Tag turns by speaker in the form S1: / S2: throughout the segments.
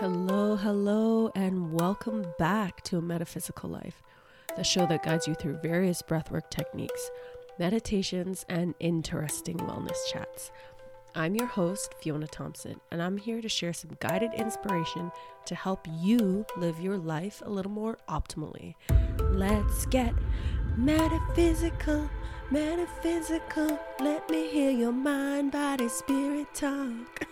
S1: Hello, hello, and welcome back to A Metaphysical Life, the show that guides you through various breathwork techniques, meditations, and interesting wellness chats. I'm your host, Fiona Thompson, and I'm here to share some guided inspiration to help you live your life a little more optimally. Let's get metaphysical, metaphysical. Let me hear your mind, body, spirit talk.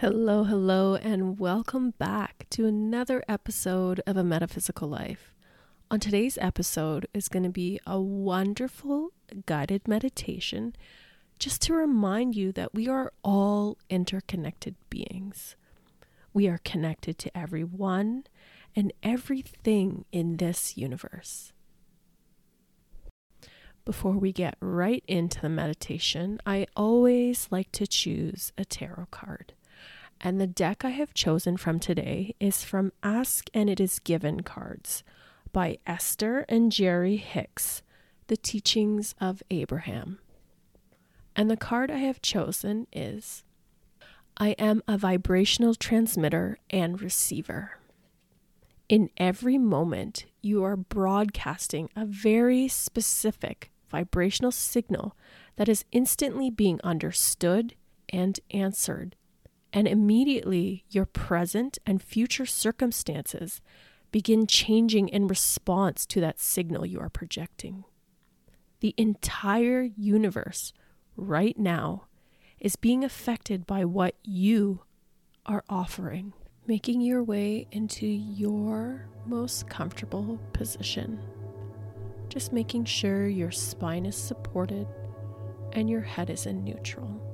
S1: Hello, hello, and welcome back to another episode of A Metaphysical Life. On today's episode is going to be a wonderful guided meditation just to remind you that we are all interconnected beings. We are connected to everyone and everything in this universe. Before we get right into the meditation, I always like to choose a tarot card. And the deck I have chosen from today is from Ask and It Is Given cards by Esther and Jerry Hicks, The Teachings of Abraham. And the card I have chosen is I am a vibrational transmitter and receiver. In every moment, you are broadcasting a very specific vibrational signal that is instantly being understood and answered and immediately your present and future circumstances begin changing in response to that signal you are projecting. The entire universe right now is being affected by what you are offering, making your way into your most comfortable position. Just making sure your spine is supported and your head is in neutral.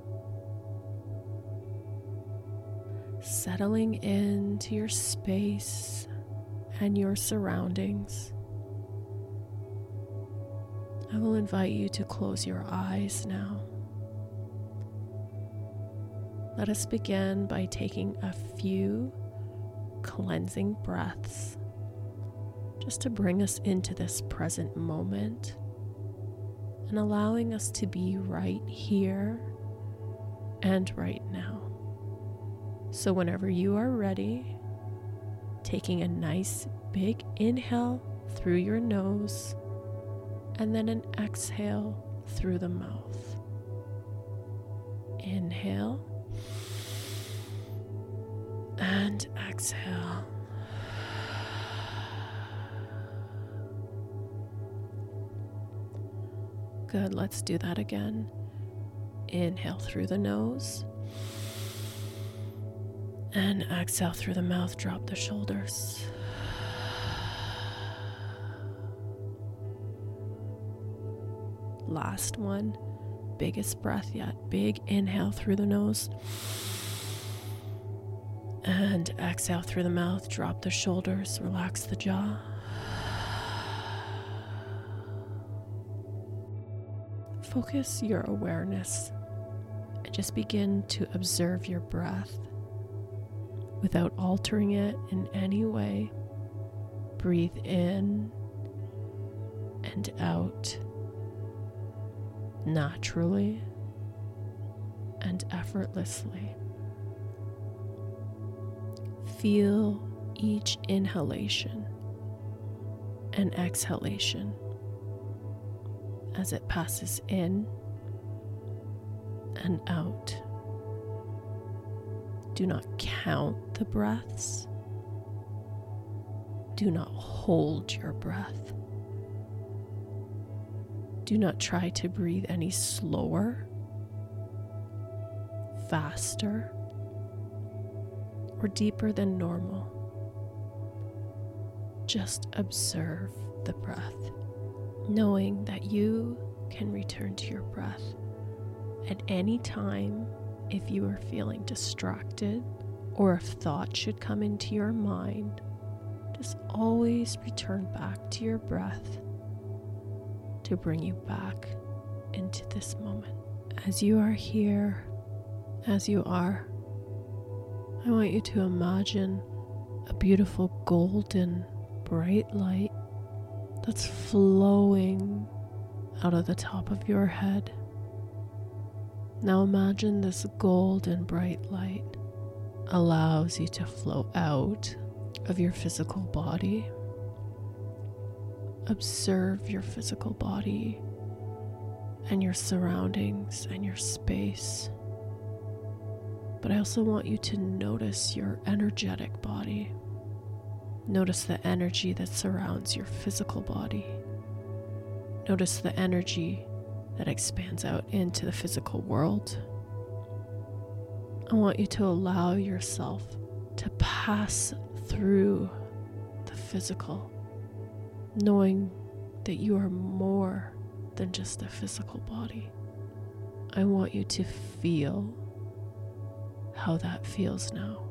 S1: Settling into your space and your surroundings. I will invite you to close your eyes now. Let us begin by taking a few cleansing breaths just to bring us into this present moment and allowing us to be right here and right now. So, whenever you are ready, taking a nice big inhale through your nose and then an exhale through the mouth. Inhale and exhale. Good, let's do that again. Inhale through the nose and exhale through the mouth, drop the shoulders. Last one, biggest breath yet. Big inhale through the nose. And exhale through the mouth, drop the shoulders, relax the jaw. Focus your awareness and just begin to observe your breath without altering it in any way. Breathe in and out naturally and effortlessly. Feel each inhalation and exhalation as it passes in and out. Do not count the breaths. Do not hold your breath. Do not try to breathe any slower, faster, or deeper than normal. Just observe the breath, knowing that you can return to your breath at any time if you are feeling distracted or if thoughts should come into your mind, just always return back to your breath to bring you back into this moment. As you are here, as you are, I want you to imagine a beautiful golden bright light that's flowing out of the top of your head. Now imagine this golden bright light allows you to flow out of your physical body. Observe your physical body and your surroundings and your space. But I also want you to notice your energetic body. Notice the energy that surrounds your physical body. Notice the energy that expands out into the physical world. I want you to allow yourself to pass through the physical, knowing that you are more than just a physical body. I want you to feel how that feels now.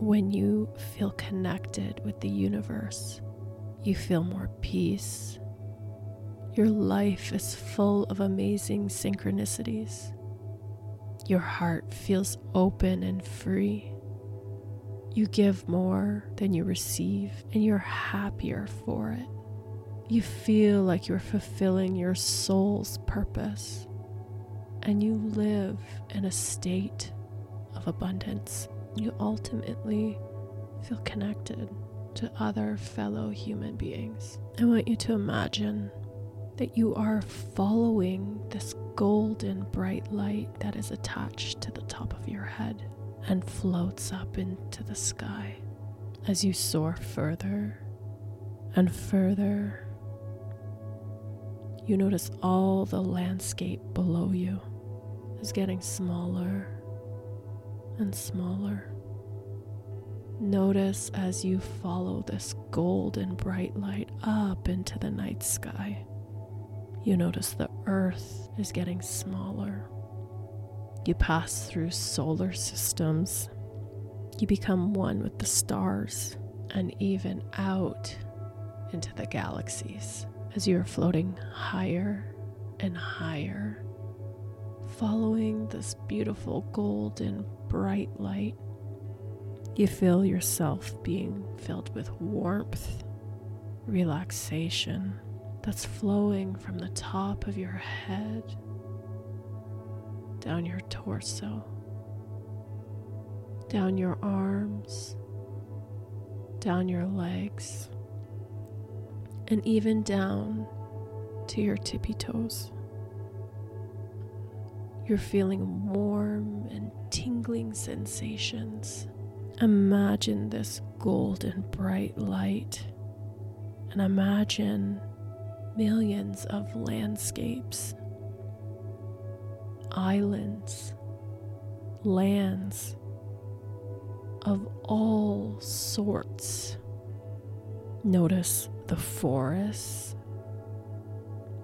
S1: When you feel connected with the universe, you feel more peace. Your life is full of amazing synchronicities. Your heart feels open and free. You give more than you receive, and you're happier for it. You feel like you're fulfilling your soul's purpose, and you live in a state of abundance you ultimately feel connected to other fellow human beings. I want you to imagine that you are following this golden bright light that is attached to the top of your head and floats up into the sky as you soar further and further. You notice all the landscape below you is getting smaller and smaller. Notice as you follow this golden bright light up into the night sky. You notice the earth is getting smaller. You pass through solar systems. You become one with the stars and even out into the galaxies as you are floating higher and higher, following this beautiful golden bright light. You feel yourself being filled with warmth, relaxation that's flowing from the top of your head down your torso, down your arms, down your legs, and even down to your tippy toes. You're feeling warm and tingling sensations. Imagine this golden bright light and imagine millions of landscapes, islands, lands of all sorts. Notice the forests,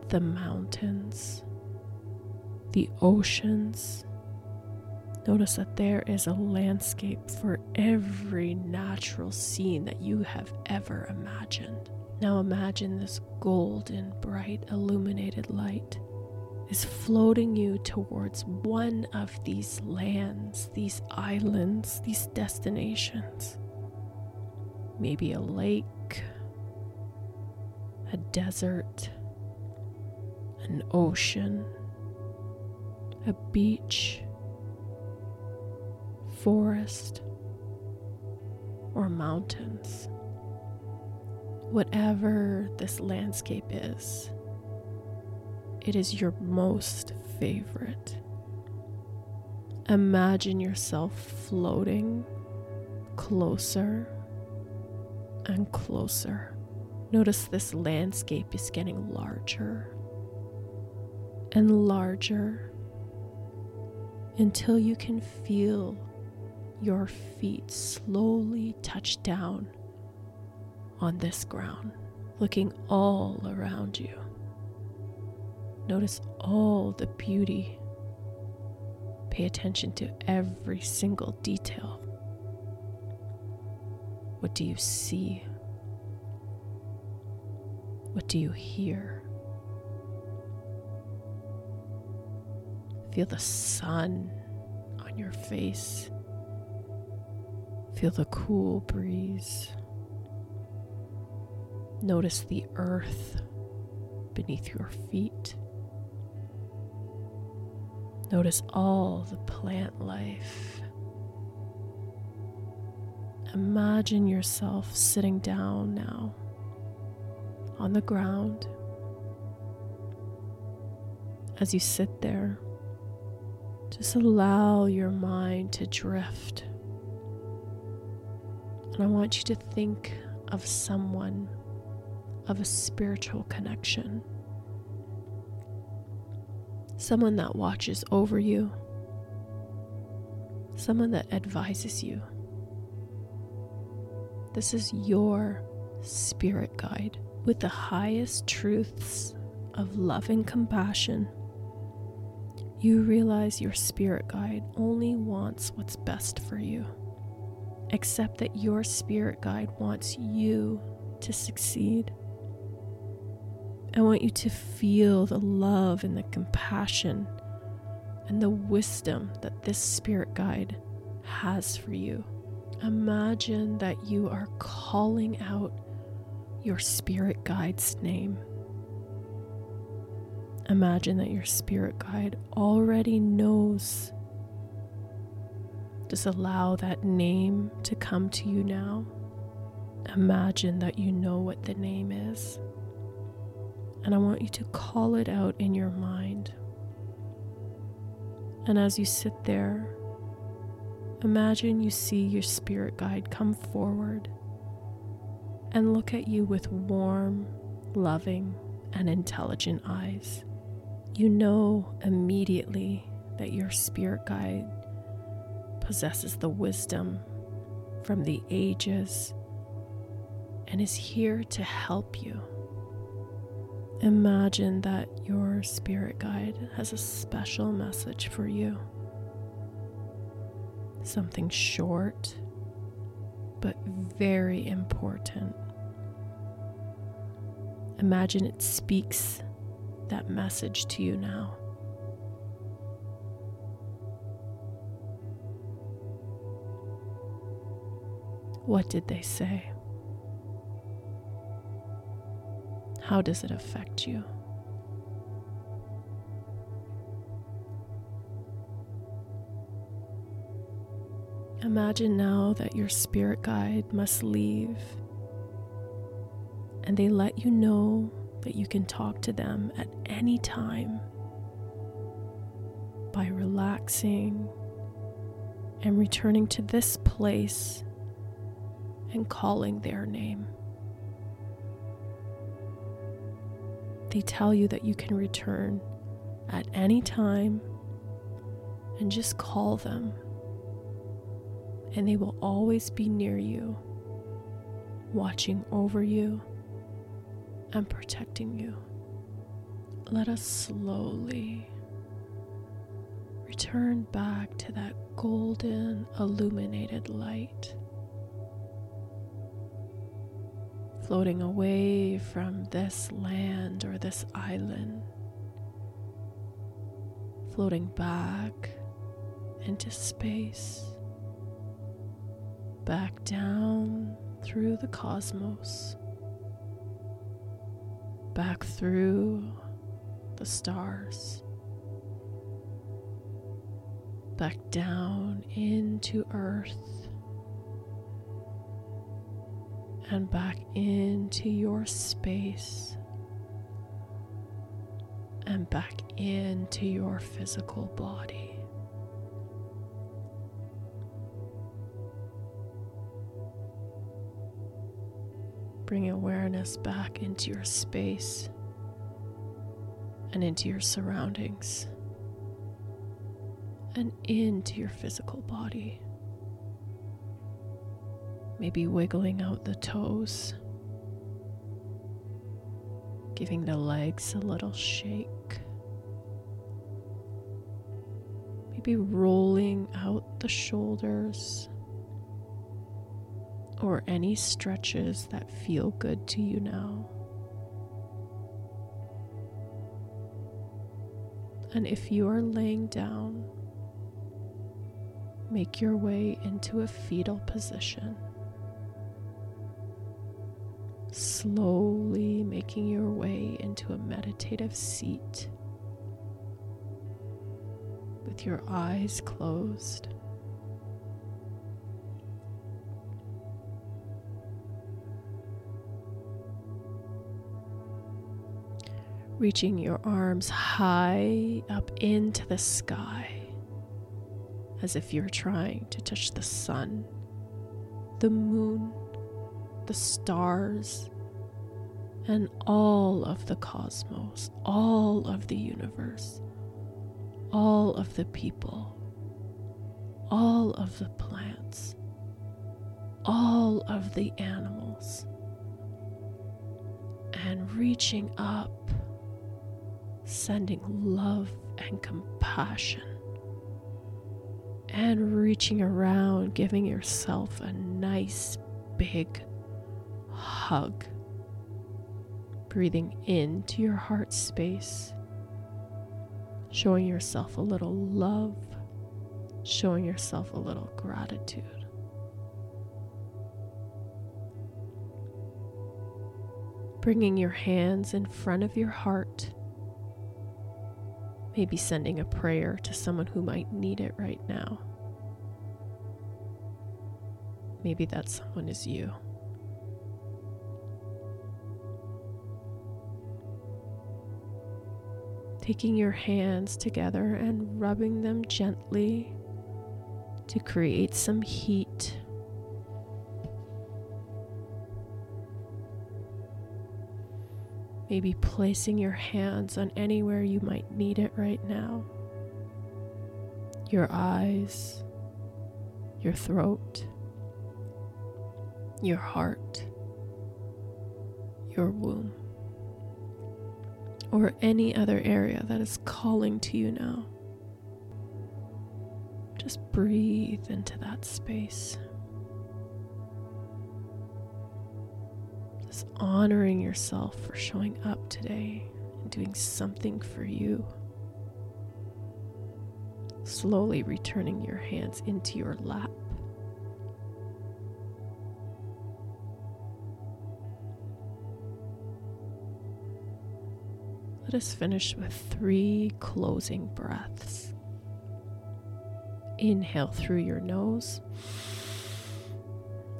S1: the mountains, the oceans. Notice that there is a landscape for every natural scene that you have ever imagined. Now imagine this golden, bright, illuminated light is floating you towards one of these lands, these islands, these destinations. Maybe a lake, a desert, an ocean a beach, forest, or mountains. Whatever this landscape is, it is your most favorite. Imagine yourself floating closer and closer. Notice this landscape is getting larger and larger until you can feel your feet slowly touch down on this ground, looking all around you. Notice all the beauty. Pay attention to every single detail. What do you see? What do you hear? Feel the sun on your face. Feel the cool breeze. Notice the earth beneath your feet. Notice all the plant life. Imagine yourself sitting down now on the ground. As you sit there, just allow your mind to drift. And I want you to think of someone of a spiritual connection. Someone that watches over you, someone that advises you. This is your spirit guide with the highest truths of love and compassion. You realize your spirit guide only wants what's best for you. Accept that your spirit guide wants you to succeed. I want you to feel the love and the compassion and the wisdom that this spirit guide has for you. Imagine that you are calling out your spirit guide's name. Imagine that your spirit guide already knows. Just allow that name to come to you now. Imagine that you know what the name is and I want you to call it out in your mind. And as you sit there, imagine you see your spirit guide come forward and look at you with warm, loving, and intelligent eyes. You know immediately that your spirit guide possesses the wisdom from the ages and is here to help you. Imagine that your spirit guide has a special message for you. Something short, but very important. Imagine it speaks that message to you now. What did they say? How does it affect you? Imagine now that your spirit guide must leave, and they let you know that you can talk to them at any time by relaxing and returning to this place and calling their name. They tell you that you can return at any time and just call them, and they will always be near you, watching over you and protecting you. Let us slowly return back to that golden illuminated light. floating away from this land or this island, floating back into space, back down through the cosmos, back through the stars, back down into Earth. And back into your space. And back into your physical body. Bring awareness back into your space and into your surroundings and into your physical body maybe wiggling out the toes, giving the legs a little shake, maybe rolling out the shoulders. Or any stretches that feel good to you now. And if you are laying down, make your way into a fetal position. Slowly making your way into a meditative seat with your eyes closed. Reaching your arms high up into the sky as if you're trying to touch the sun, the moon, the stars, and all of the cosmos, all of the universe, all of the people, all of the plants, all of the animals, and reaching up, sending love and compassion and reaching around, giving yourself a nice big hug. Breathing into your heart space, showing yourself a little love, showing yourself a little gratitude. Bringing your hands in front of your heart maybe sending a prayer to someone who might need it right now. Maybe that someone is you. Taking your hands together and rubbing them gently to create some heat Maybe placing your hands on anywhere you might need it right now your eyes, your throat, your heart, your womb, or any other area that is calling to you now. Just breathe into that space. Just honoring yourself for showing up today and doing something for you. Slowly returning your hands into your lap. Let us finish with three closing breaths. Inhale through your nose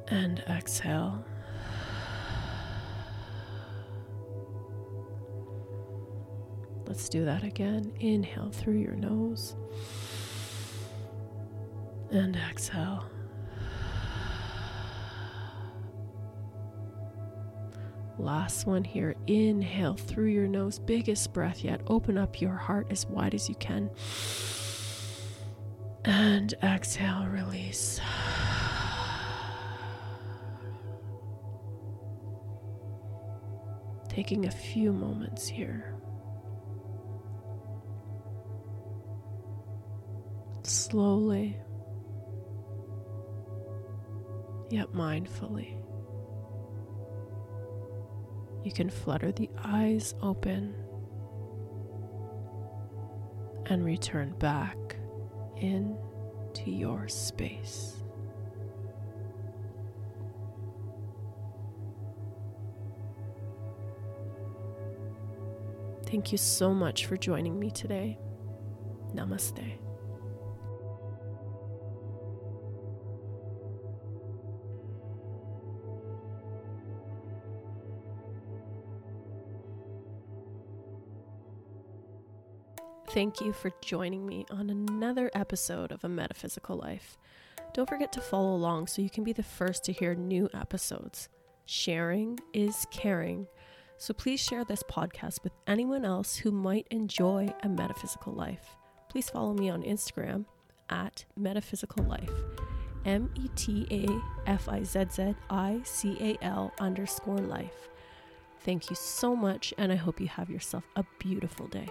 S1: and exhale Let's do that again. Inhale through your nose and exhale. Last one here. Inhale through your nose, biggest breath yet. Open up your heart as wide as you can. And exhale, release. Taking a few moments here. Slowly, yet mindfully. You can flutter the eyes open and return back into your space. Thank you so much for joining me today. Namaste. Thank you for joining me on another episode of A Metaphysical Life. Don't forget to follow along so you can be the first to hear new episodes. Sharing is caring. So please share this podcast with anyone else who might enjoy a metaphysical life. Please follow me on Instagram at metaphysical life. M E T A F I Z Z I C A L underscore life. Thank you so much, and I hope you have yourself a beautiful day.